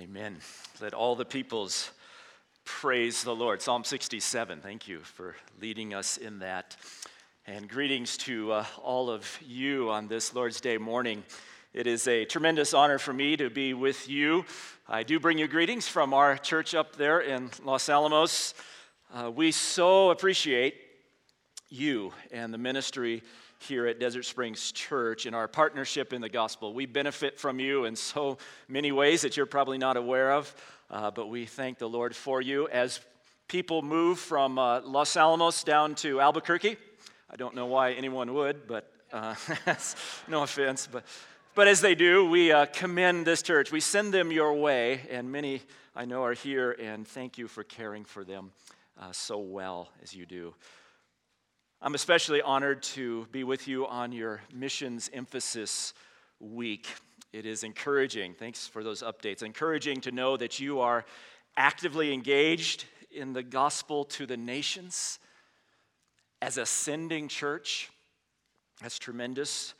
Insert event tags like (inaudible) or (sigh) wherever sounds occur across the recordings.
Amen. Let all the peoples praise the Lord. Psalm 67. Thank you for leading us in that. And greetings to uh, all of you on this Lord's Day morning. It is a tremendous honor for me to be with you. I do bring you greetings from our church up there in Los Alamos. Uh, we so appreciate you and the ministry here at Desert Springs Church in our partnership in the gospel. We benefit from you in so many ways that you're probably not aware of, uh, but we thank the Lord for you as people move from uh, Los Alamos down to Albuquerque. I don't know why anyone would, but uh, (laughs) no offense, but. But as they do, we uh, commend this church. We send them your way, and many I know are here, and thank you for caring for them uh, so well as you do. I'm especially honored to be with you on your missions emphasis week. It is encouraging, thanks for those updates, encouraging to know that you are actively engaged in the gospel to the nations as a sending church. That's tremendous.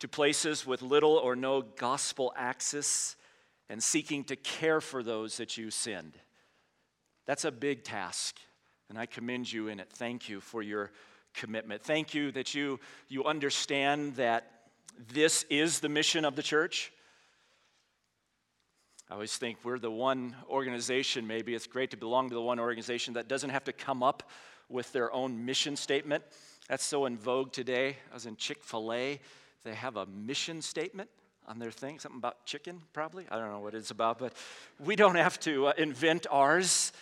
To places with little or no gospel access and seeking to care for those that you send. That's a big task, and I commend you in it. Thank you for your commitment. Thank you that you, you understand that this is the mission of the church. I always think we're the one organization, maybe it's great to belong to the one organization that doesn't have to come up with their own mission statement. That's so in vogue today. I was in Chick fil A, they have a mission statement on their thing, something about chicken, probably. I don't know what it's about, but we don't have to uh, invent ours.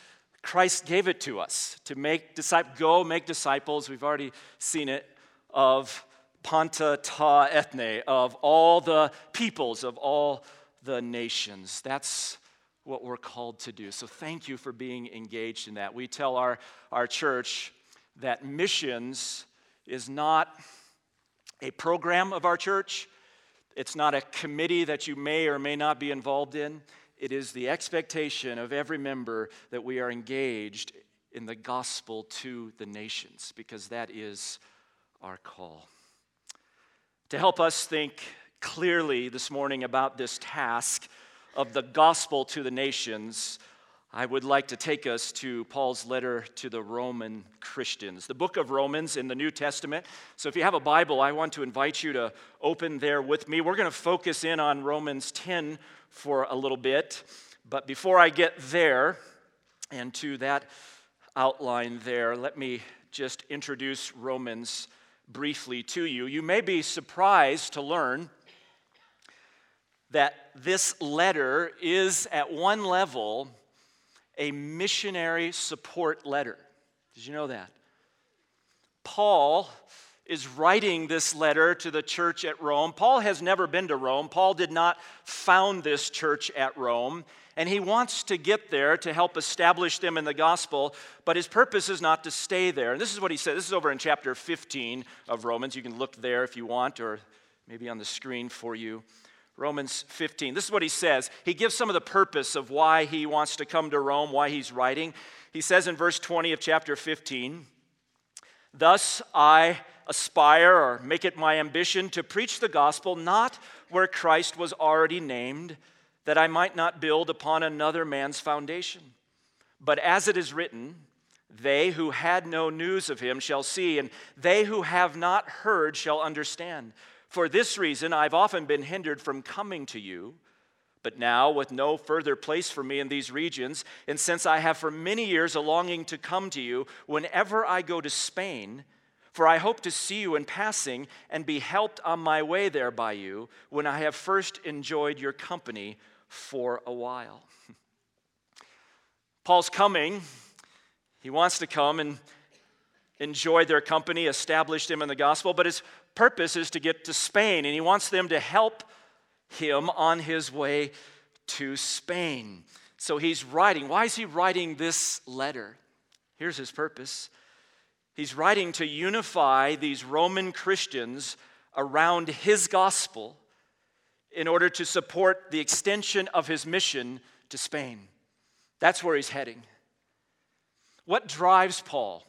Christ gave it to us to make disciples, go make disciples. We've already seen it of Panta Ta Ethne, of all the peoples, of all the nations. That's what we're called to do. So thank you for being engaged in that. We tell our, our church that missions is not a program of our church, it's not a committee that you may or may not be involved in. It is the expectation of every member that we are engaged in the gospel to the nations, because that is our call. To help us think clearly this morning about this task of the gospel to the nations, I would like to take us to Paul's letter to the Roman Christians, the book of Romans in the New Testament. So, if you have a Bible, I want to invite you to open there with me. We're going to focus in on Romans 10 for a little bit. But before I get there and to that outline there, let me just introduce Romans briefly to you. You may be surprised to learn that this letter is, at one level, a missionary support letter. Did you know that? Paul is writing this letter to the church at Rome. Paul has never been to Rome. Paul did not found this church at Rome, and he wants to get there to help establish them in the gospel, but his purpose is not to stay there. And this is what he said. This is over in chapter 15 of Romans. You can look there if you want, or maybe on the screen for you. Romans 15. This is what he says. He gives some of the purpose of why he wants to come to Rome, why he's writing. He says in verse 20 of chapter 15, Thus I aspire or make it my ambition to preach the gospel not where Christ was already named, that I might not build upon another man's foundation. But as it is written, they who had no news of him shall see, and they who have not heard shall understand. For this reason, I've often been hindered from coming to you. But now, with no further place for me in these regions, and since I have for many years a longing to come to you, whenever I go to Spain, for I hope to see you in passing and be helped on my way there by you when I have first enjoyed your company for a while. (laughs) Paul's coming. He wants to come and enjoy their company, establish them in the gospel, but his purpose is to get to Spain, and he wants them to help him on his way to Spain. So he's writing. Why is he writing this letter? Here's his purpose He's writing to unify these Roman Christians around his gospel in order to support the extension of his mission to Spain. That's where he's heading. What drives Paul?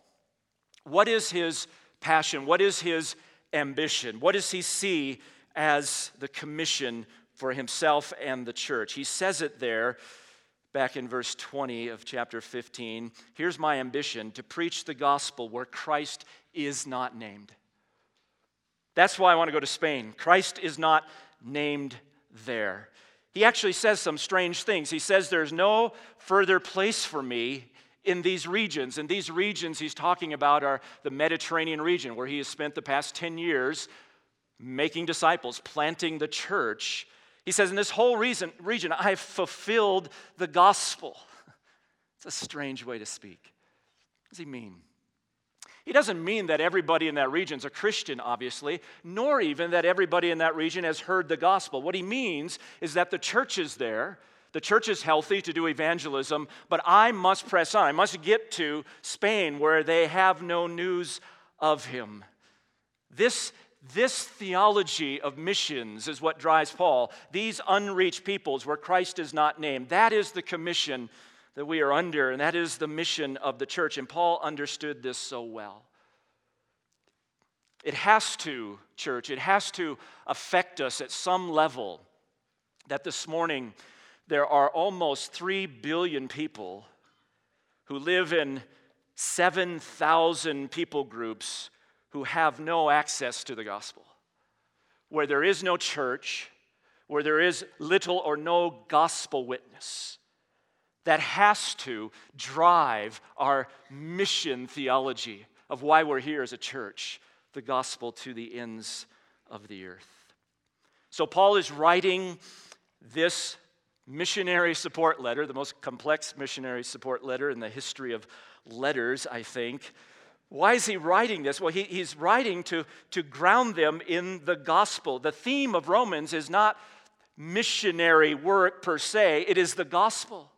What is his passion? What is his ambition? What does he see as the commission for himself and the church. He says it there back in verse 20 of chapter 15. Here's my ambition to preach the gospel where Christ is not named. That's why I want to go to Spain. Christ is not named there. He actually says some strange things. He says, There's no further place for me in these regions. And these regions he's talking about are the Mediterranean region, where he has spent the past 10 years making disciples, planting the church. He says, In this whole reason, region, I've fulfilled the gospel. (laughs) It's a strange way to speak. What does he mean? He doesn't mean that everybody in that region is a Christian, obviously, nor even that everybody in that region has heard the gospel. What he means is that the church is there, the church is healthy to do evangelism, but I must press on. I must get to Spain where they have no news of him. This, this theology of missions is what drives Paul. These unreached peoples where Christ is not named, that is the commission that we are under, and that is the mission of the church. And Paul understood this so well. It has to, church, it has to affect us at some level that this morning there are almost 3 billion people who live in 7,000 people groups who have no access to the gospel, where there is no church, where there is little or no gospel witness that has to drive our mission theology of why we're here as a church, the gospel to the ends of the earth. So, Paul is writing this missionary support letter, the most complex missionary support letter in the history of letters, I think. Why is he writing this? Well, he, he's writing to, to ground them in the gospel. The theme of Romans is not missionary work per se, it is the gospel.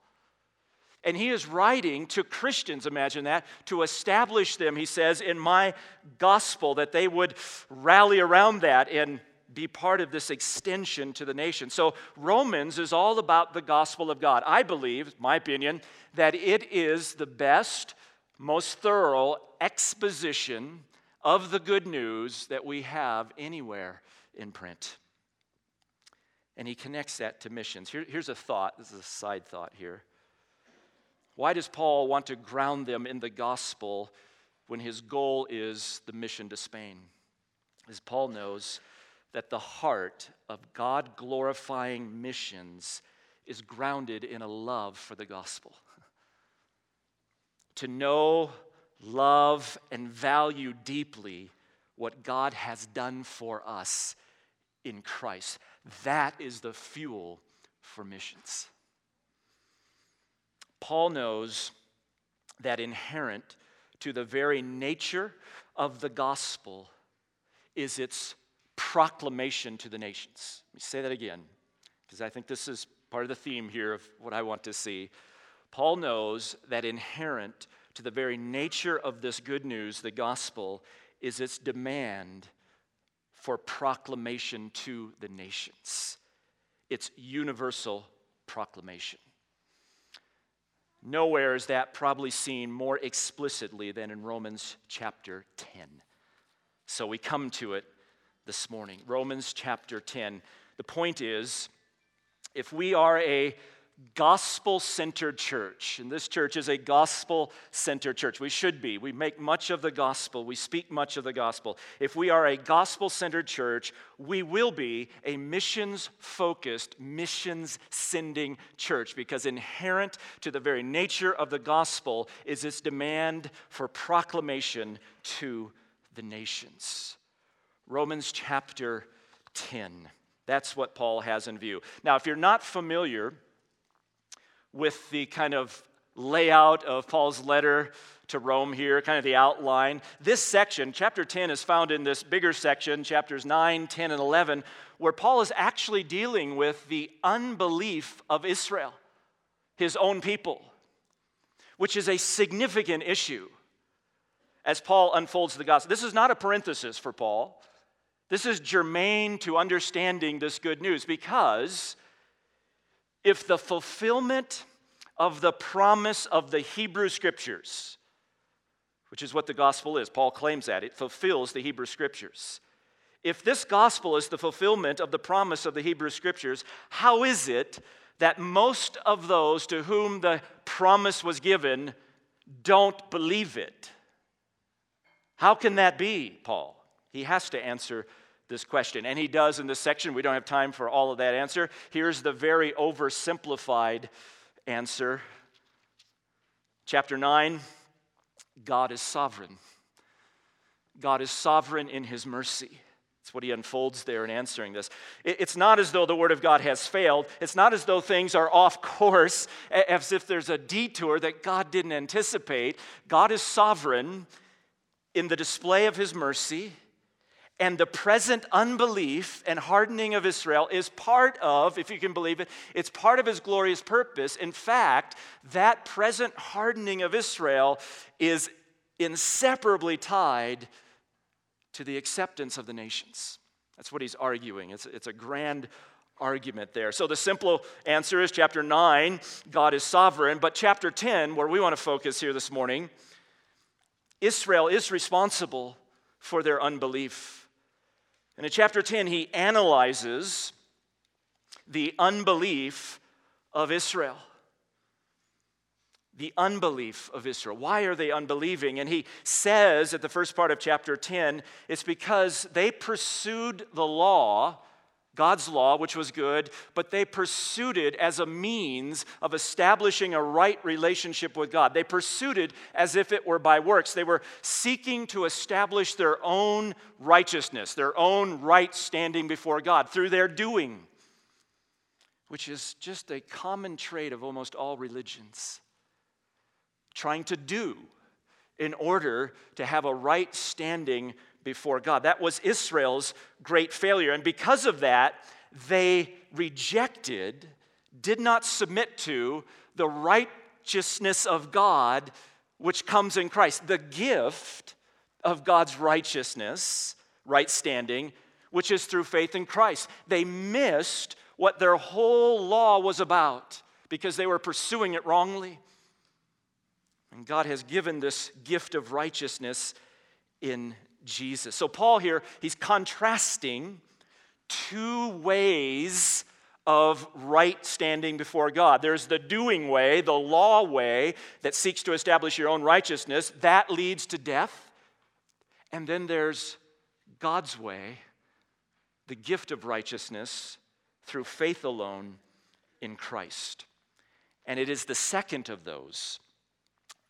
And he is writing to Christians, imagine that, to establish them, he says, in my gospel, that they would rally around that and be part of this extension to the nation. So, Romans is all about the gospel of God. I believe, my opinion, that it is the best, most thorough exposition of the good news that we have anywhere in print. And he connects that to missions. Here, here's a thought. This is a side thought here. Why does Paul want to ground them in the gospel when his goal is the mission to Spain? As Paul knows that the heart of God glorifying missions is grounded in a love for the gospel. To know, love, and value deeply what God has done for us in Christ. That is the fuel for missions. Paul knows that inherent to the very nature of the gospel is its proclamation to the nations. Let me say that again, because I think this is part of the theme here of what I want to see. Paul knows that inherent to the very nature of this good news, the gospel, is its demand for proclamation to the nations. It's universal proclamation. Nowhere is that probably seen more explicitly than in Romans chapter 10. So we come to it this morning. Romans chapter 10. The point is if we are a gospel centered church. And this church is a gospel centered church. We should be. We make much of the gospel, we speak much of the gospel. If we are a gospel centered church, we will be a missions focused, missions sending church because inherent to the very nature of the gospel is its demand for proclamation to the nations. Romans chapter 10. That's what Paul has in view. Now, if you're not familiar, with the kind of layout of Paul's letter to Rome here, kind of the outline. This section, chapter 10, is found in this bigger section, chapters 9, 10, and 11, where Paul is actually dealing with the unbelief of Israel, his own people, which is a significant issue as Paul unfolds the gospel. This is not a parenthesis for Paul. This is germane to understanding this good news because if the fulfillment of the promise of the Hebrew scriptures, which is what the gospel is, Paul claims that, it fulfills the Hebrew scriptures. if this gospel is the fulfillment of the promise of the Hebrew scriptures, how is it that most of those to whom the promise was given don't believe it? How can that be, Paul? He has to answer this question. And he does in this section. We don't have time for all of that answer. Here's the very oversimplified answer. Chapter 9 God is sovereign. God is sovereign in his mercy. That's what he unfolds there in answering this. It's not as though the Word of God has failed. It's not as though things are off (laughs) course, as if there's a detour that God didn't anticipate. God is sovereign in the display of his mercy. And the present unbelief and hardening of Israel is part of, if you can believe it, it's part of his glorious purpose. In fact, that present hardening of Israel is inseparably tied to the acceptance of the nations. That's what he's arguing. It's, it's a grand argument there. So the simple answer is chapter 9, God is sovereign. But chapter 10, where we want to focus here this morning, Israel is responsible for their unbelief. And in chapter 10, he analyzes the unbelief of Israel. The unbelief of Israel. Why are they unbelieving? And he says at the first part of chapter 10, it's because they pursued the law God's law, which was good, but they pursued it as a means of establishing a right relationship with God. They pursued it as if it were by works. They were seeking to establish their own righteousness, their own right standing before God through their doing, which is just a common trait of almost all religions. Trying to do in order to have a right standing before God. That was Israel's great failure. And because of that, they rejected, did not submit to the righteousness of God which comes in Christ, the gift of God's righteousness, right standing, which is through faith in Christ. They missed what their whole law was about because they were pursuing it wrongly. And God has given this gift of righteousness in Jesus. So, Paul here, he's contrasting two ways of right standing before God. There's the doing way, the law way that seeks to establish your own righteousness, that leads to death. And then there's God's way, the gift of righteousness through faith alone in Christ. And it is the second of those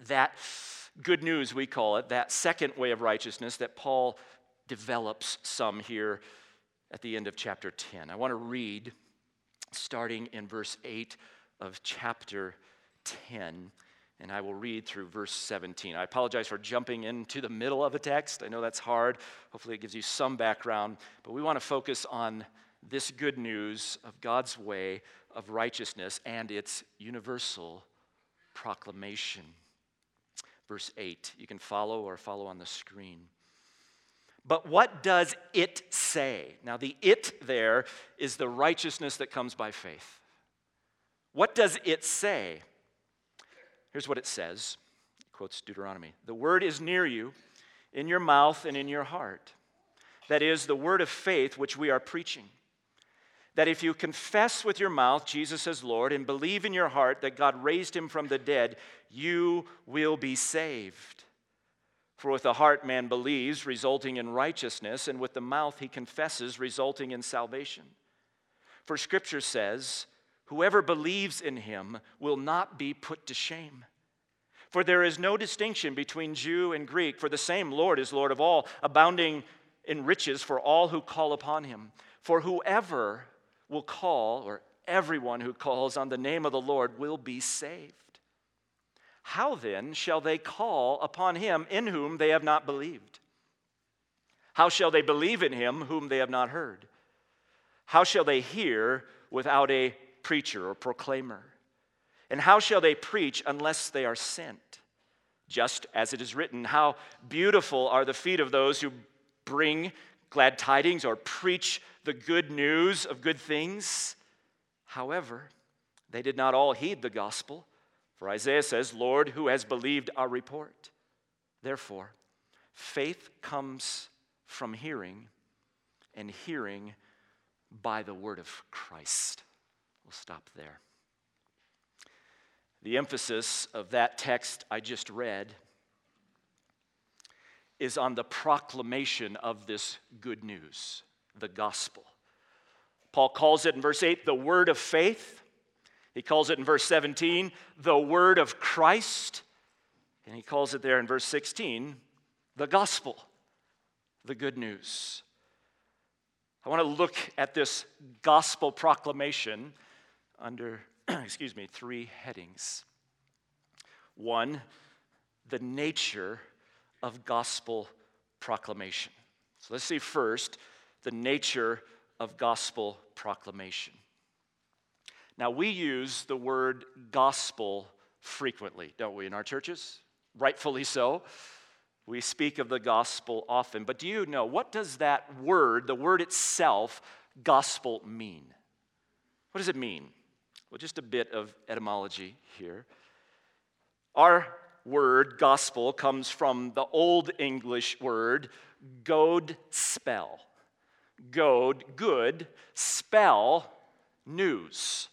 that good news, we call it, that second way of righteousness that Paul develops some here at the end of chapter 10. I want to read starting in verse 8 of chapter 10, and I will read through verse 17. I apologize for jumping into the middle of a text. I know that's hard. Hopefully, it gives you some background, but we want to focus on this good news of God's way of righteousness and its universal proclamation verse 8. You can follow or follow on the screen. But what does it say? Now, the it there is the righteousness that comes by faith. What does it say? Here's what it says. It quotes Deuteronomy The word is near you, in your mouth and in your heart. That is the word of faith which we are preaching. That if you confess with your mouth Jesus as Lord and believe in your heart that God raised him from the dead, you will be saved. For with the heart man believes, resulting in righteousness, and with the mouth he confesses, resulting in salvation. For scripture says, Whoever believes in him will not be put to shame. For there is no distinction between Jew and Greek, for the same Lord is Lord of all, abounding in riches for all who call upon him. For whoever will call, or everyone who calls on the name of the Lord, will be saved. How then shall they call upon him in whom they have not believed? How shall they believe in him whom they have not heard? How shall they hear without a preacher or proclaimer? And how shall they preach unless they are sent? Just as it is written, How beautiful are the feet of those who bring glad tidings or preach the good news of good things. However, they did not all heed the gospel. For Isaiah says, Lord, who has believed our report? Therefore, faith comes from hearing, and hearing by the word of Christ. We'll stop there. The emphasis of that text I just read is on the proclamation of this good news, the gospel. Paul calls it in verse 8 the word of faith. He calls it in verse 17 the word of Christ. And he calls it there in verse 16 the gospel, the good news. I want to look at this gospel proclamation under, (clears throat) excuse me, three headings. One, the nature of gospel proclamation. So let's see first the nature of gospel proclamation. Now, we use the word gospel frequently, don't we, in our churches? Rightfully so. We speak of the gospel often. But do you know what does that word, the word itself, gospel mean? What does it mean? Well, just a bit of etymology here. Our word, gospel, comes from the Old English word, god God, good, spell, news.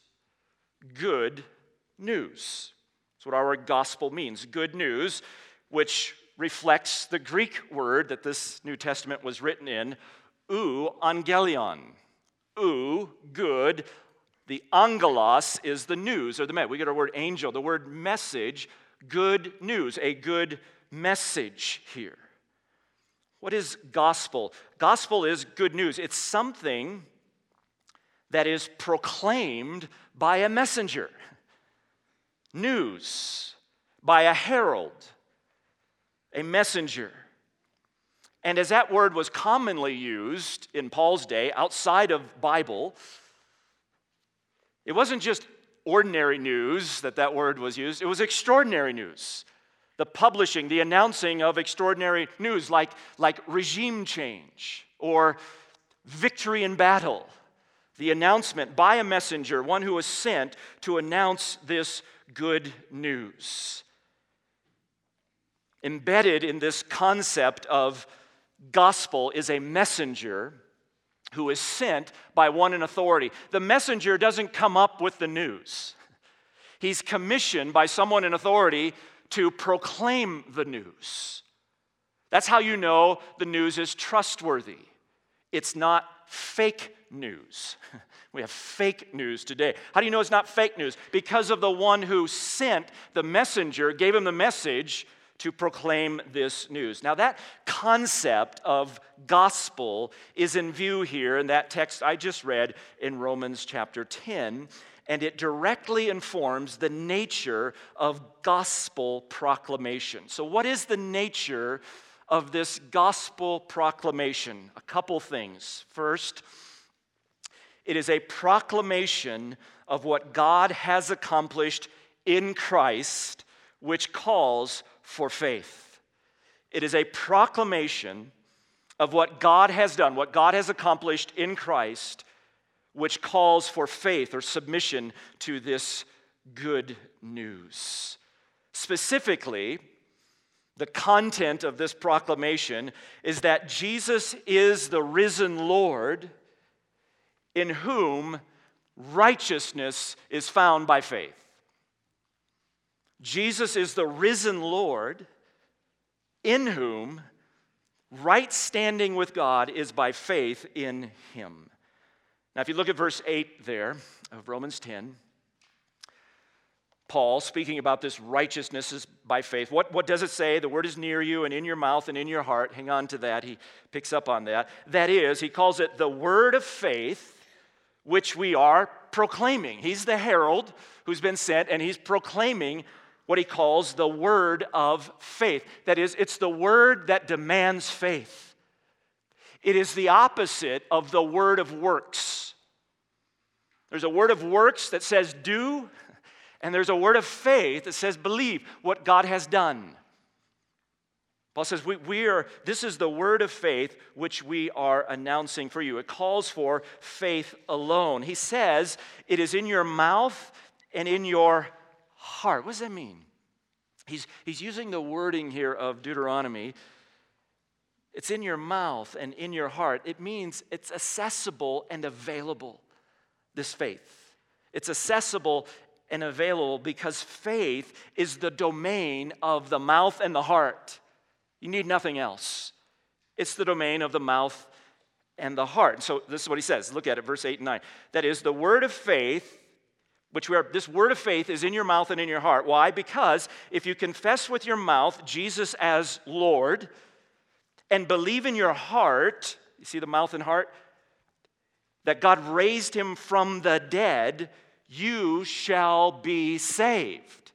Good news. That's what our gospel means. Good news, which reflects the Greek word that this New Testament was written in, ou angelion. Eu, good. The angelos is the news or the met. We get our word angel, the word message, good news, a good message here. What is gospel? Gospel is good news. It's something that is proclaimed by a messenger, news by a herald, a messenger. And as that word was commonly used in Paul's day outside of Bible, it wasn't just ordinary news that that word was used, it was extraordinary news. The publishing, the announcing of extraordinary news like, like regime change or victory in battle. The announcement by a messenger, one who was sent to announce this good news. Embedded in this concept of gospel is a messenger who is sent by one in authority. The messenger doesn't come up with the news, he's commissioned by someone in authority to proclaim the news. That's how you know the news is trustworthy. It's not fake news. (laughs) We have fake news today. How do you know it's not fake news? Because of the one who sent the messenger, gave him the message to proclaim this news. Now, that concept of gospel is in view here in that text I just read in Romans chapter 10, and it directly informs the nature of gospel proclamation. So, what is the nature of this gospel proclamation? A couple things. First, it is a proclamation of what God has accomplished in Christ, which calls for faith. It is a proclamation of what God has done, what God has accomplished in Christ, which calls for faith or submission to this good news. Specifically, the content of this proclamation is that Jesus is the risen Lord in whom righteousness is found by faith. Jesus is the risen Lord in whom right standing with God is by faith in him. Now, if you look at verse 8 there of Romans 10, Paul, speaking about this righteousness is by faith, what, what does it say? The word is near you and in your mouth and in your heart. Hang on to that. He picks up on that. That is, he calls it the word of faith, which we are proclaiming. He's the herald who's been sent, and he's proclaiming what he calls the word of faith. That is, it's the word that demands faith. It is the opposite of the word of works. There's a word of works that says do, and there's a word of faith that says believe what God has done. Paul says, we, we, are, this is the word of faith which we are announcing for you. It calls for faith alone. He says, it is in your mouth and in your heart. What does that mean? He's, he's using the wording here of Deuteronomy. it's in your mouth and in your heart. It means it's accessible and available, this faith. It's accessible and available because faith is the domain of the mouth and the heart. You need nothing else. It's the domain of the mouth and the heart. So this is what he says. Look at it, verse 8 and 9. That is, the word of faith, which we are, this word of faith is in your mouth and in your heart. Why? Because if you confess with your mouth Jesus as Lord and believe in your heart, you see the mouth and heart, that God raised him from the dead, you shall be saved.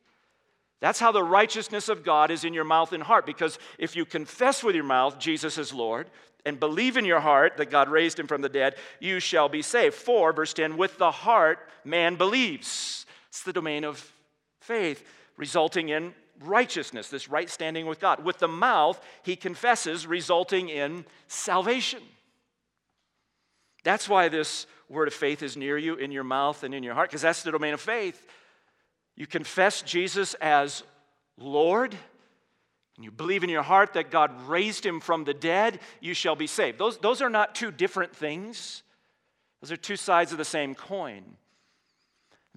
That's how the righteousness of God is in your mouth and heart. Because if you confess with your mouth Jesus is Lord and believe in your heart that God raised him from the dead, you shall be saved. For, verse 10, with the heart man believes. It's the domain of faith, resulting in righteousness, this right standing with God. With the mouth, he confesses, resulting in salvation. That's why this word of faith is near you in your mouth and in your heart, because that's the domain of faith. You confess Jesus as Lord, and you believe in your heart that God raised him from the dead, you shall be saved. Those, those are not two different things, those are two sides of the same coin.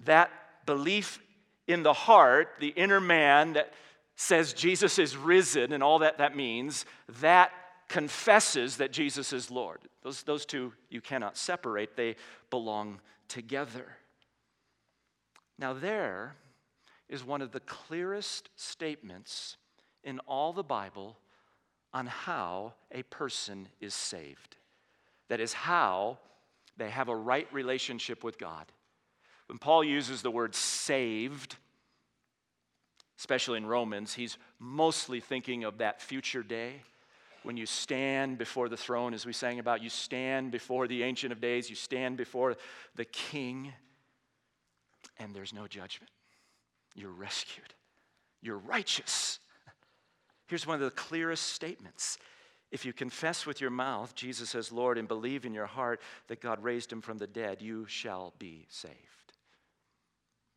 That belief in the heart, the inner man that says Jesus is risen and all that that means, that confesses that Jesus is Lord. Those, those two you cannot separate, they belong together. Now, there is one of the clearest statements in all the Bible on how a person is saved. That is, how they have a right relationship with God. When Paul uses the word saved, especially in Romans, he's mostly thinking of that future day when you stand before the throne, as we sang about, you stand before the Ancient of Days, you stand before the King, and there's no judgment. You're rescued, you're righteous. Here's one of the clearest statements. If you confess with your mouth Jesus as Lord and believe in your heart that God raised him from the dead, you shall be saved.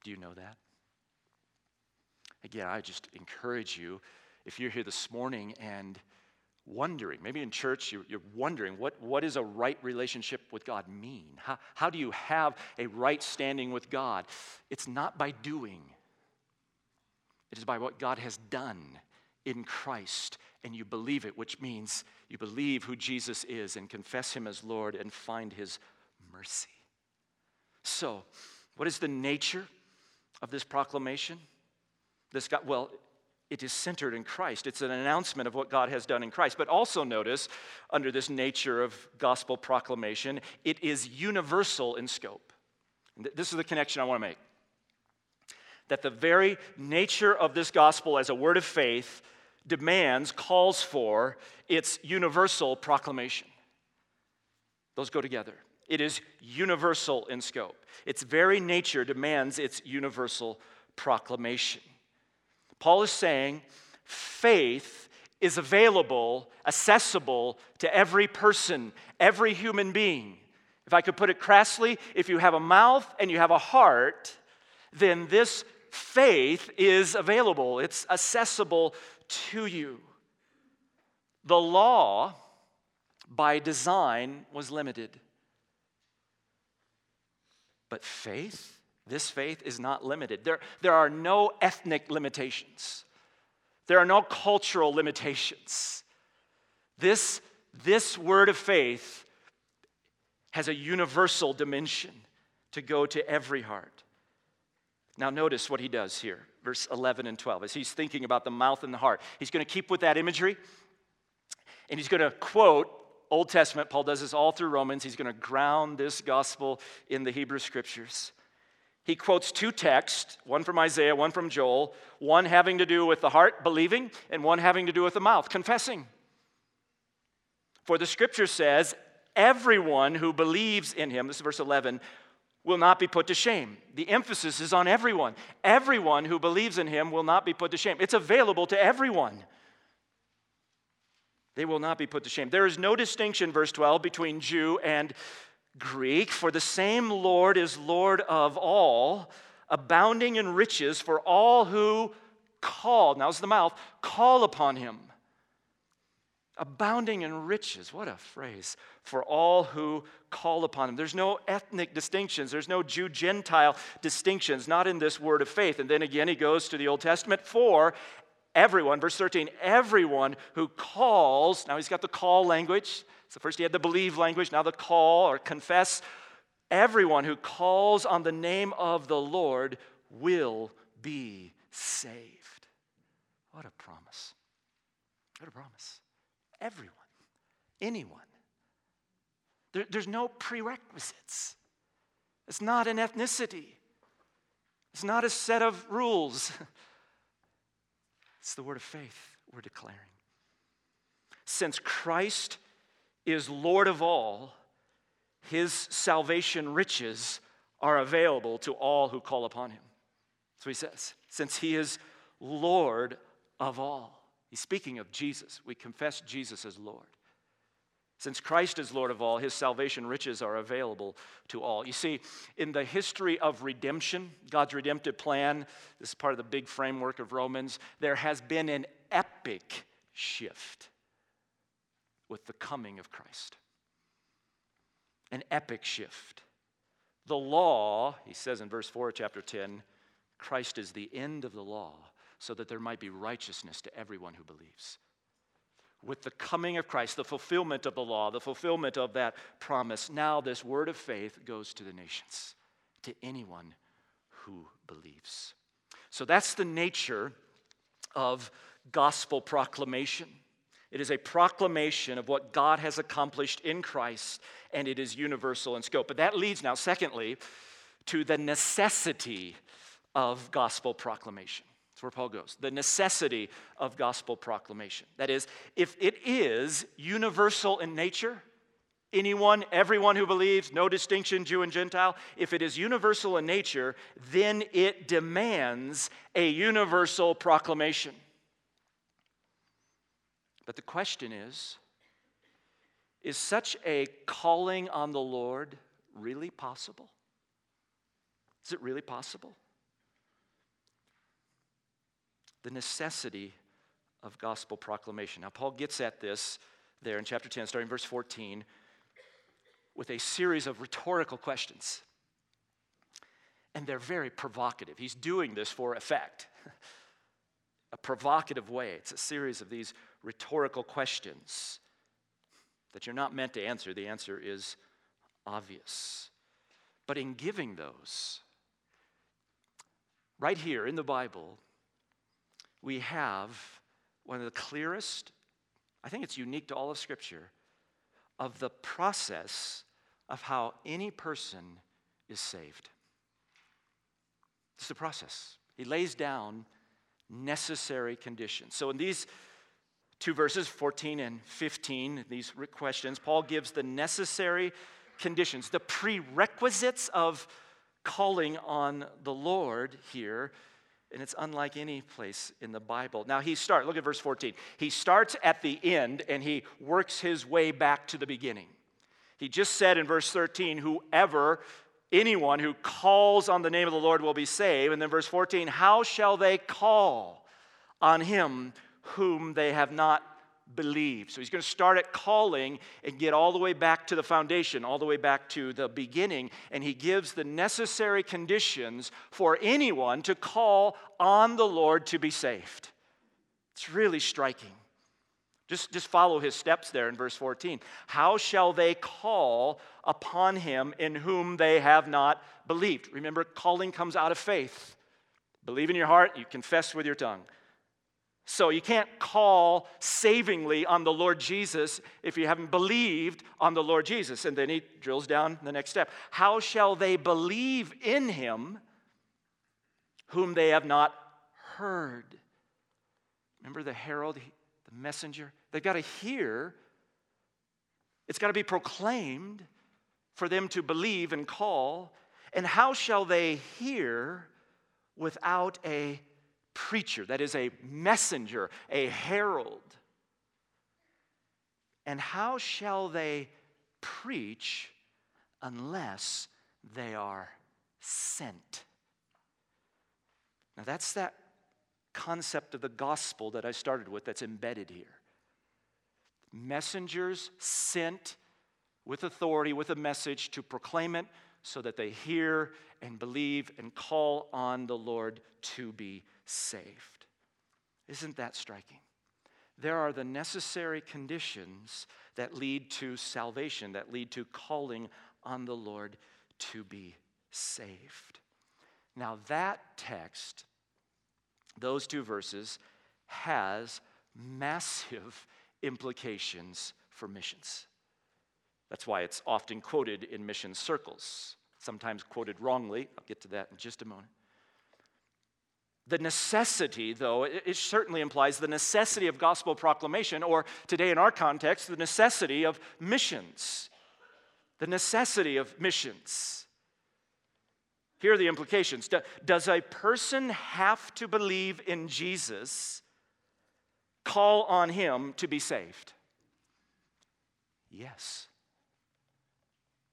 Do you know that? Again, I just encourage you if you're here this morning and wondering, maybe in church you're, you're, wondering, what, what does a right relationship with God mean? How, how do you have a right standing with God? It's not by doing, it is by what God has done in Christ, and you believe it, which means you believe who Jesus is and confess Him as Lord and find His mercy. So, what is the nature of this proclamation? This God, well, it is centered in Christ. It's an announcement of what God has done in Christ. But also notice, under this nature of gospel proclamation, it is universal in scope. This is the connection I want to make. That the very nature of this gospel as a word of faith demands, calls for its universal proclamation. Those go together. It is universal in scope. Its very nature demands its universal proclamation. Paul is saying faith is available, accessible to every person, every human being. If I could put it crassly, if you have a mouth and you have a heart, then this faith is available, it's accessible to you. The law, by design, was limited. But faith this faith is not limited. There, there are no ethnic limitations, there are no cultural limitations. This, this word of faith has a universal dimension to go to every heart. Now, notice what he does here, verse 11 and 12, as he's thinking about the mouth and the heart. He's going to keep with that imagery, and he's going to quote Old Testament. Paul does this all through Romans. He's going to ground this gospel in the Hebrew scriptures he quotes two texts, one from Isaiah, one from Joel, one having to do with the heart, believing, and one having to do with the mouth, confessing. For the scripture says, everyone who believes in him, this is verse 11, will not be put to shame. The emphasis is on everyone. Everyone who believes in him will not be put to shame. It's available to everyone. They will not be put to shame. There is no distinction, verse 12, between Jew and Greek, for the same Lord is Lord of all, abounding in riches for all who call, now's the mouth, call upon him. abounding in riches. What a phrase for all who call upon him. There's no ethnic distinctions, there's no Jew Gentile distinctions, not in this word of faith. And then again, he goes to the Old Testament for everyone, verse 13, everyone who calls, now he's got the call language. So first he had the believe language, now the call or confess. Everyone who calls on the name of the Lord will be saved. What a promise. What a promise. Everyone, anyone. There, there's no prerequisites. It's not an ethnicity, it's not a set of rules. (laughs) It's the word of faith we're declaring. Since Christ is Lord of all, his salvation riches are available to all who call upon him. So he says, since he is Lord of all. He's speaking of Jesus. We confess Jesus as Lord. Since Christ is Lord of all, his salvation riches are available to all. You see, in the history of redemption, God's redemptive plan, this is part of the big framework of Romans, there has been an epic shift with the coming of Christ. An epic shift. The law, he says in verse 4 of chapter 10, Christ is the end of the law so that there might be righteousness to everyone who believes. With the coming of Christ, the fulfillment of the law, the fulfillment of that promise, now this word of faith goes to the nations, to anyone who believes. So that's the nature of gospel proclamation. It is a proclamation of what God has accomplished in Christ, and it is universal in scope. But that leads now, secondly, to the necessity of gospel proclamation. That's where Paul goes. The necessity of gospel proclamation. That is, if it is universal in nature, anyone, everyone who believes, no distinction, Jew and Gentile, if it is universal in nature, then it demands a universal proclamation. But the question is is such a calling on the Lord really possible? Is it really possible? the necessity of gospel proclamation. Now, Paul gets at this there in chapter 10, starting verse 14, with a series of rhetorical questions. And they're very provocative. He's doing this for effect, (laughs) a provocative way. It's a series of these rhetorical questions that you're not meant to answer. The answer is obvious. But in giving those, right here in the Bible, we have one of the clearest, I think it's unique to all of Scripture, of the process of how any person is saved. It's the process. He lays down necessary conditions. So, in these two verses, 14 and 15, these questions, Paul gives the necessary conditions, the prerequisites of calling on the Lord here and it's unlike any place in the Bible. Now he starts, look at verse 14. He starts at the end and he works his way back to the beginning. He just said in verse 13, whoever, anyone who calls on the name of the Lord will be saved. And then verse 14, how shall they call on him whom they have not believed. So he's going to start at calling and get all the way back to the foundation, all the way back to the beginning. And he gives the necessary conditions for anyone to call on the Lord to be saved. It's really striking. Just, just follow his steps there in verse 14. How shall they call upon him in whom they have not believed? Remember, calling comes out of faith. Believe in your heart, you confess with your tongue. So you can't call savingly on the Lord Jesus if you haven't believed on the Lord Jesus. And then he drills down the next step. How shall they believe in him whom they have not heard? Remember the herald, the messenger? They've got to hear. It's got to be proclaimed for them to believe and call. And how shall they hear without a preacher, that is, a messenger, a herald. And how shall they preach unless they are sent? Now, that's that concept of the gospel that I started with that's embedded here. Messengers sent with authority, with a message to proclaim it so that they hear and believe and call on the Lord to be saved. Isn't that striking? There are the necessary conditions that lead to salvation, that lead to calling on the Lord to be saved. Now, that text, those two verses, has massive (laughs) implications for missions. That's why it's often quoted in mission circles, sometimes quoted wrongly. I'll get to that in just a moment. The necessity, though, it certainly implies the necessity of gospel proclamation, or today in our context, the necessity of missions. The necessity of missions. Here are the implications. Does a person have to believe in Jesus, call on him to be saved? Yes.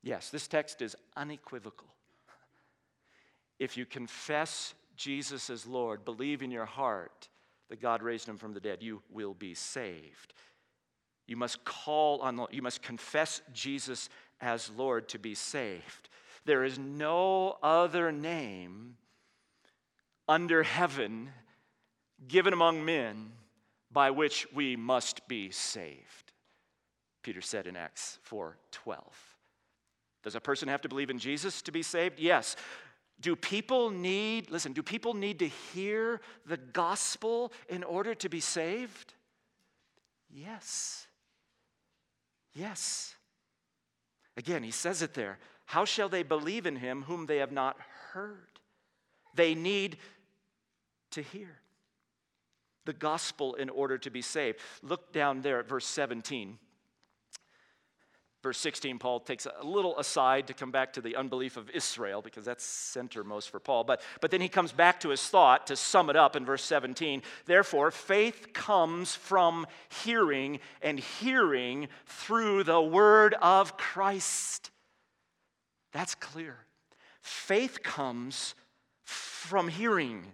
Yes, this text is unequivocal. If you confess Jesus as Lord, believe in your heart that God raised him from the dead, you will be saved. You must call on, you must confess Jesus as Lord to be saved. There is no other name under heaven given among men by which we must be saved. Peter said in Acts 4:12. Does a person have to believe in Jesus to be saved? Yes. Do people need, listen, do people need to hear the gospel in order to be saved? Yes. Yes. Again, he says it there. How shall they believe in him whom they have not heard? They need to hear the gospel in order to be saved. Look down there at verse 17. Verse 16, Paul takes a little aside to come back to the unbelief of Israel because that's centermost for Paul. But, but then he comes back to his thought to sum it up in verse 17. Therefore, faith comes from hearing, and hearing through the word of Christ. That's clear. Faith comes from hearing.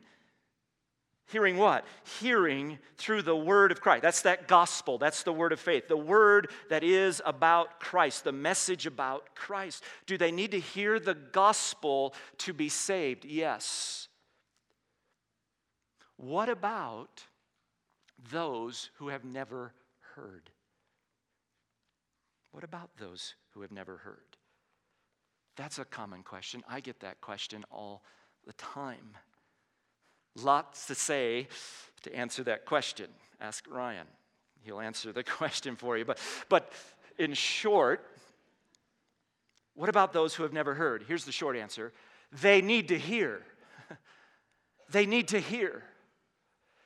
Hearing what? Hearing through the word of Christ. That's that gospel. That's the word of faith. The word that is about Christ, the message about Christ. Do they need to hear the gospel to be saved? Yes. What about those who have never heard? What about those who have never heard? That's a common question. I get that question all the time. Lots to say to answer that question. Ask Ryan. He'll answer the (laughs) question for you. But, but in short, what about those who have never heard? Here's the short answer they need to hear. (laughs) they need to hear.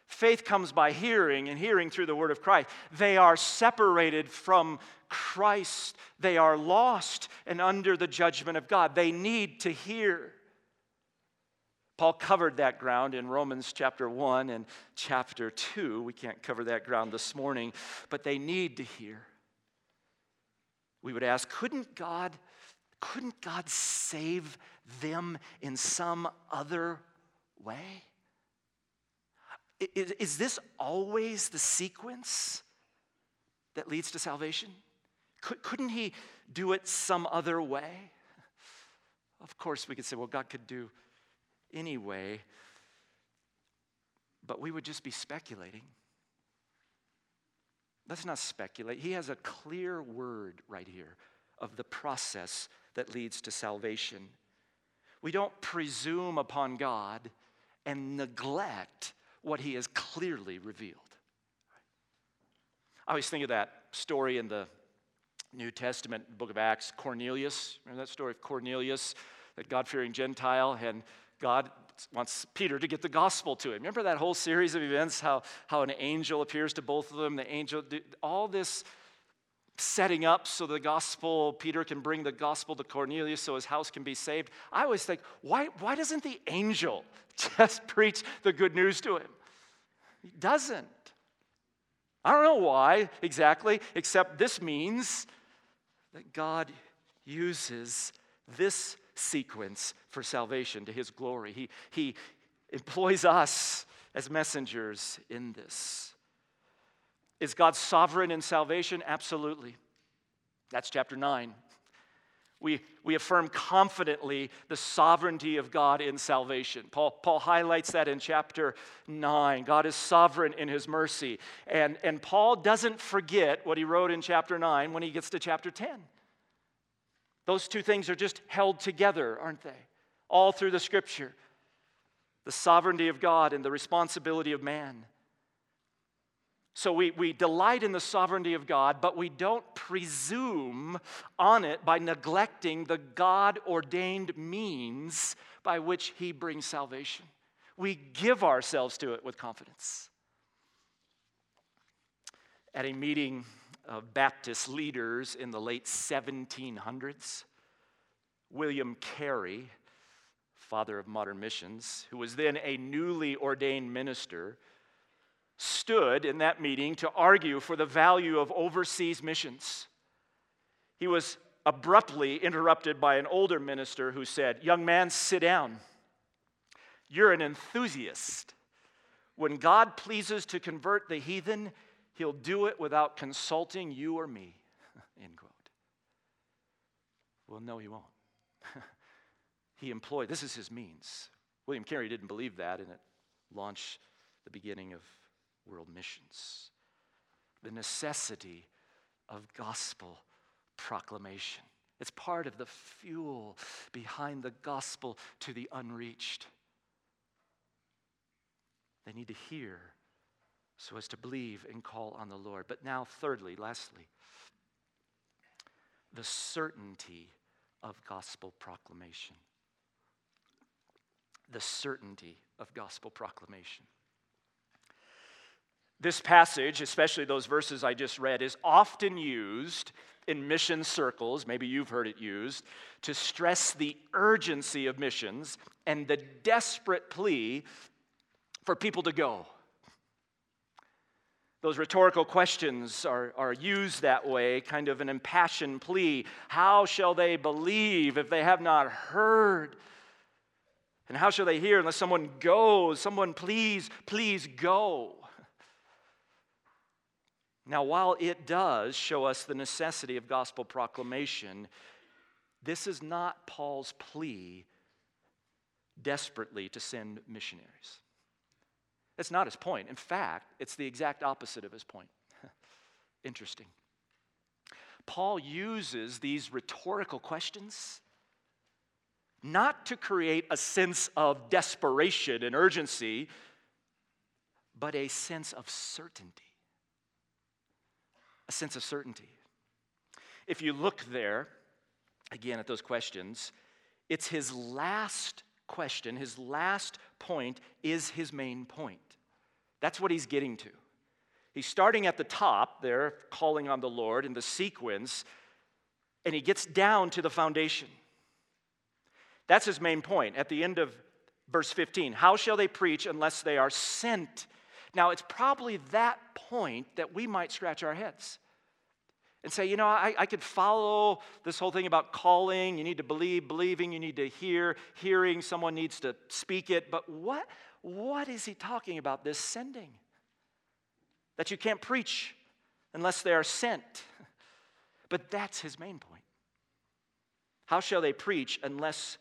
Faith comes by hearing, and hearing through the word of Christ. They are separated from Christ. They are lost and under the judgment of God. They need to hear. Paul covered that ground in Romans chapter 1 and chapter 2. We can't cover that ground this morning, but they need to hear. We would ask, couldn't God couldn't God save them in some other way? Is this always the sequence that leads to salvation? Couldn't he do it some other way? Of course, we could say, well, God could do anyway, but we would just be speculating. Let's not speculate. He has a clear word right here of the process that leads to salvation. We don't presume upon God and neglect what He has clearly revealed. I always think of that story in the New Testament, book of Acts, Cornelius. Remember that story of Cornelius, that God fearing Gentile, and God wants Peter to get the gospel to him. Remember that whole series of events, how, how an angel appears to both of them, the angel, all this setting up so the gospel, Peter can bring the gospel to Cornelius so his house can be saved. I always think, why, why doesn't the angel (laughs) just preach the good news to him? He doesn't. I don't know why exactly, except this means that God uses this sequence for salvation to his glory. He, he employs us as messengers in this. Is God sovereign in salvation? Absolutely. That's chapter 9. We, we affirm confidently the sovereignty of God in salvation. Paul, Paul highlights that in chapter 9. God is sovereign in his mercy. And, and Paul doesn't forget what he wrote in chapter 9 when he gets to chapter 10. Those two things are just held together, aren't they? All through the scripture the sovereignty of God and the responsibility of man. So we, we delight in the sovereignty of God, but we don't presume on it by neglecting the God ordained means by which He brings salvation. We give ourselves to it with confidence. At a meeting of Baptist leaders in the late 1700s, William Carey, father of modern missions, who was then a newly ordained minister, stood in that meeting to argue for the value of overseas missions. He was abruptly interrupted by an older minister who said, Young man, sit down. You're an enthusiast. When God pleases to convert the heathen, he'll do it without consulting you or me. (laughs) End quote. Well, no, he won't. (laughs) he employed, this is his means. William Carey didn't believe that, and it launched the beginning of world missions. The necessity of gospel proclamation. It's part of the fuel behind the gospel to the unreached. They need to hear so as to believe and call on the Lord. But now, thirdly, lastly, the certainty of gospel proclamation. The certainty of gospel proclamation. This passage, especially those verses I just read, is often used in mission circles, maybe you've heard it used, to stress the urgency of missions and the desperate plea for people to go. Those rhetorical questions are, are used that way, kind of an impassioned plea. How shall they believe if they have not heard? And how shall they hear unless someone goes? Someone, please, please go. Now, while it does show us the necessity of gospel proclamation, this is not Paul's plea desperately to send missionaries. That's not his point. In fact, it's the exact opposite of his point. (laughs) Interesting. Paul uses these rhetorical questions not to create a sense of desperation and urgency, but a sense of certainty a sense of certainty. If you look there, again, at those questions, it's his last question, his last point is his main point. That's what he's getting to. He's starting at the top there, calling on the Lord in the sequence, and he gets down to the foundation. That's his main point at the end of verse 15. How shall they preach unless they are sent? Now, it's probably that point that we might scratch our heads and say, you know, I, I could follow this whole thing about calling. You need to believe, believing, you need to hear, hearing, someone needs to speak it. But what, what is he talking about, this sending? That you can't preach unless they are sent. (laughs) But that's his main point. How shall they preach unless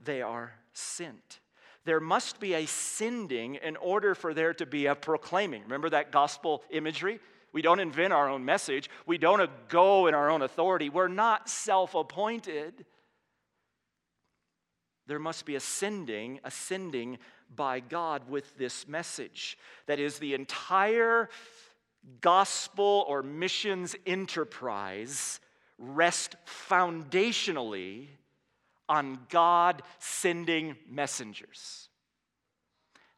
they are sent? there must be a sending in order for there to be a proclaiming. Remember that gospel imagery? We don't invent our own message. We don't go in our own authority. We're not self appointed. There must be ascending, ascending by God with this message. That is, the entire gospel or missions enterprise rest foundationally on God sending messengers.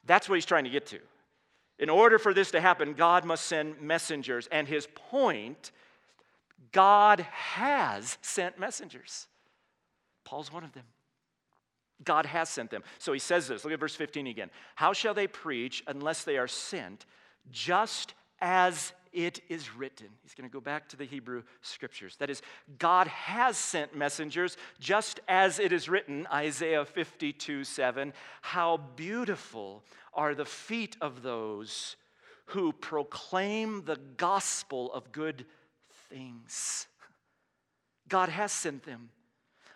That's what he's trying to get to. In order for this to happen, God must send messengers. And his point God has sent messengers. Paul's one of them. God has sent them. So he says this. Look at verse 15 again. How shall they preach unless they are sent, just as it is written. He's going to go back to the Hebrew scriptures. That is, God has sent messengers, just as it is written, Isaiah 52 7. How beautiful are the feet of those who proclaim the gospel of good things. God has sent them.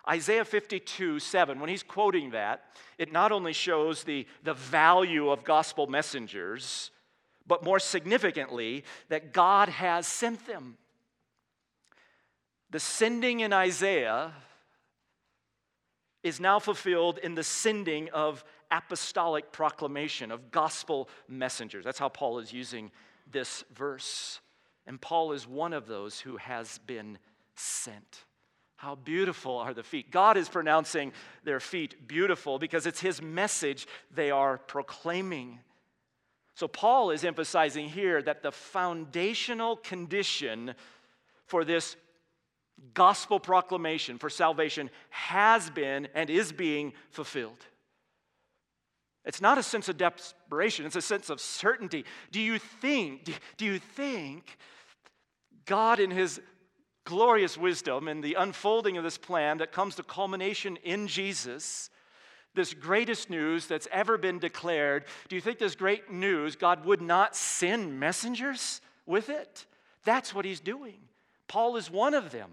Isaiah 52, 7, when he's quoting that, it not only shows the, the value of gospel messengers, but more significantly, that God has sent them. The sending in Isaiah is now fulfilled in the sending of apostolic proclamation, of gospel messengers. That's how Paul is using this verse. And Paul is one of those who has been sent. How beautiful are the feet. God is pronouncing their feet beautiful because it's his message they are proclaiming. So, Paul is emphasizing here that the foundational condition for this gospel proclamation for salvation has been and is being fulfilled. It's not a sense of desperation, it's a sense of certainty. Do you think, do you think God, in His glorious wisdom and the unfolding of this plan that comes to culmination in Jesus, this greatest news that's ever been declared, do you think this great news, God would not send messengers with it? That's what He's doing. Paul is one of them.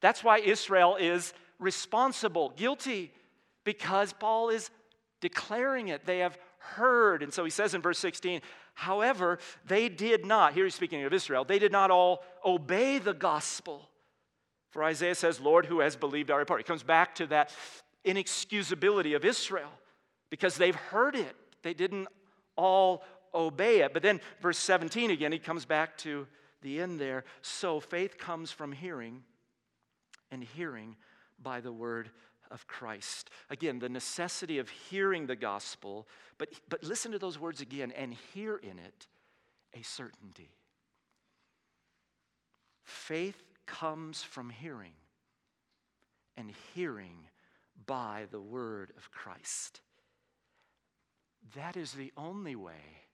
That's why Israel is responsible, guilty, because Paul is declaring it. They have heard. And so he says in verse 16, however, they did not, here he's speaking of Israel, they did not all obey the gospel. For Isaiah says, Lord, who has believed our report? He comes back to that inexcusability of Israel because they've heard it. They didn't all obey it. But then, verse 17 again, he comes back to the end there. So faith comes from hearing, and hearing by the word of Christ. Again, the necessity of hearing the gospel, but, but listen to those words again and hear in it a certainty. Faith comes from hearing, and hearing by the word of Christ. That is the only way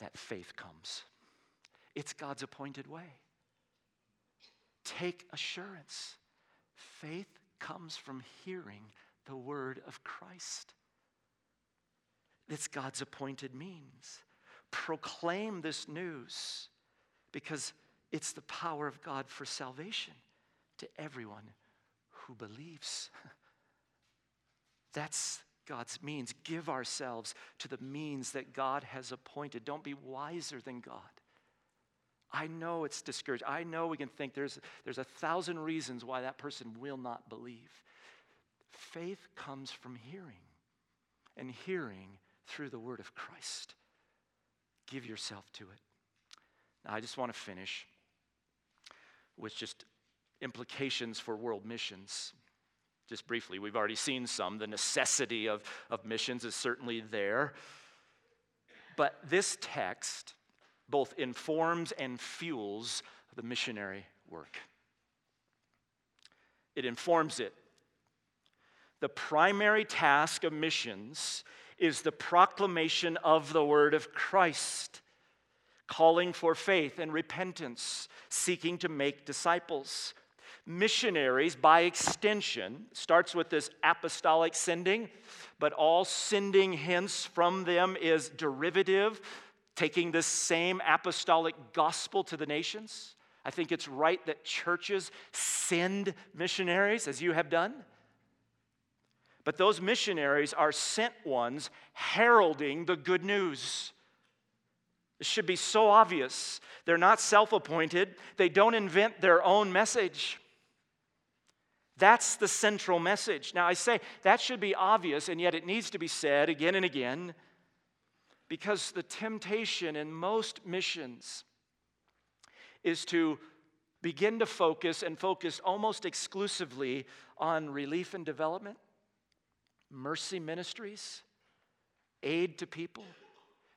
that faith comes. It's God's appointed way. Take assurance. Faith comes from hearing the word of Christ. It's God's appointed means. Proclaim this news because it's the power of God for salvation to everyone who believes. (laughs) That's God's means. Give ourselves to the means that God has appointed. Don't be wiser than God. I know it's discouraged. I know we can think there's, there's a thousand reasons why that person will not believe. Faith comes from hearing, and hearing through the word of Christ. Give yourself to it. Now, I just want to finish with just implications for world missions. Just briefly, we've already seen some. The necessity of, of missions is certainly there. But this text, both informs and fuels the missionary work. It informs it. The primary task of missions is the proclamation of the word of Christ, calling for faith and repentance, seeking to make disciples. Missionaries, by extension, starts with this apostolic sending, but all sending hence from them is derivative taking this same apostolic gospel to the nations. I think it's right that churches send missionaries, as you have done. But those missionaries are sent ones heralding the good news. It should be so obvious. They're not self appointed, they don't invent their own message. That's the central message. Now, I say that should be obvious, and yet it needs to be said again and again because the temptation in most missions is to begin to focus and focus almost exclusively on relief and development, mercy ministries, aid to people.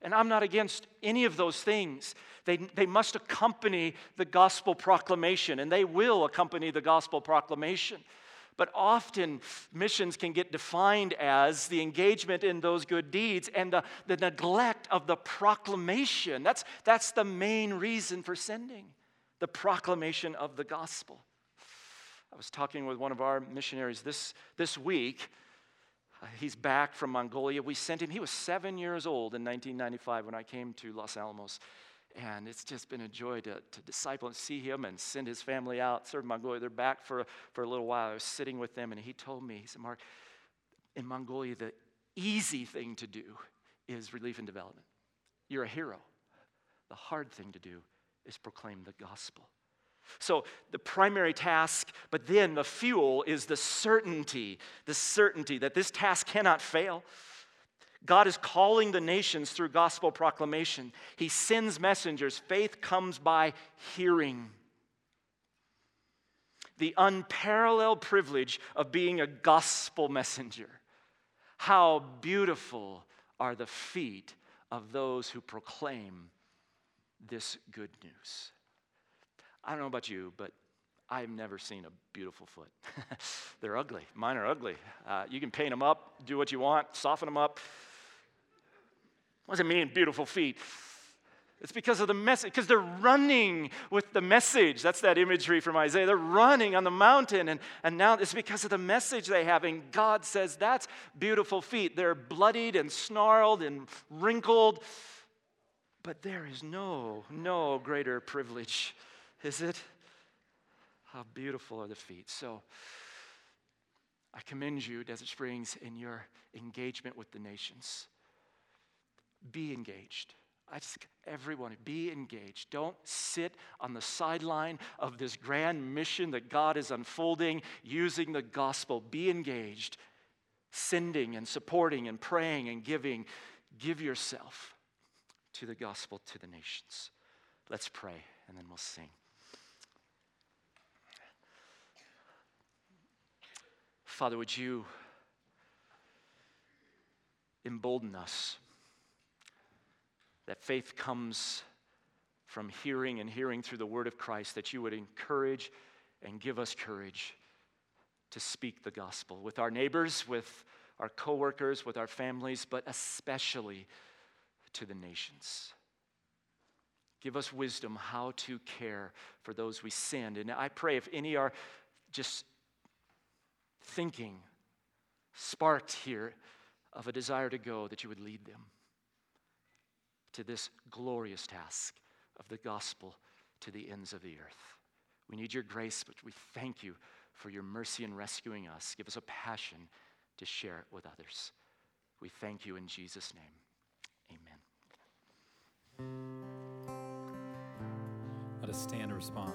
And I'm not against any of those things. They, they must accompany the gospel proclamation, and they will accompany the gospel proclamation. But often missions can get defined as the engagement in those good deeds and the, the neglect of the proclamation. That's, that's the main reason for sending the proclamation of the gospel. I was talking with one of our missionaries this, this week Uh, he's back from Mongolia. We sent him, he was seven years old in 1995 when I came to Los Alamos. And it's just been a joy to, to disciple and see him and send his family out, serve Mongolia. They're back for, for a little while. I was sitting with them, and he told me, he said, Mark, in Mongolia, the easy thing to do is relief and development. You're a hero. The hard thing to do is proclaim the gospel. So, the primary task, but then the fuel is the certainty, the certainty that this task cannot fail. God is calling the nations through gospel proclamation. He sends messengers. Faith comes by hearing. The unparalleled privilege of being a gospel messenger. How beautiful are the feet of those who proclaim this good news. I don't know about you, but I've never seen a beautiful foot. (laughs) They're ugly. Mine are ugly. Uh, you can paint them up, do what you want, soften them up. What does it mean, beautiful feet? It's because of the message, because they're running with the message. That's that imagery from Isaiah. They're running on the mountain, and, and now it's because of the message they have. And God says, That's beautiful feet. They're bloodied and snarled and wrinkled, but there is no, no greater privilege, is it? How beautiful are the feet. So, I commend you, Desert Springs, in your engagement with the nations. Be engaged. I just, everyone, be engaged. Don't sit on the sideline of this grand mission that God is unfolding using the gospel. Be engaged, sending and supporting and praying and giving. Give yourself to the gospel to the nations. Let's pray and then we'll sing. Father, would you embolden us? That faith comes from hearing and hearing through the word of Christ, that you would encourage and give us courage to speak the gospel with our neighbors, with our coworkers, with our families, but especially to the nations. Give us wisdom how to care for those we send. And I pray if any are just thinking, sparked here of a desire to go, that you would lead them to this glorious task of the gospel to the ends of the earth. We need your grace, but we thank you for your mercy in rescuing us. Give us a passion to share it with others. We thank you in Jesus' name. Amen. Let us stand and respond.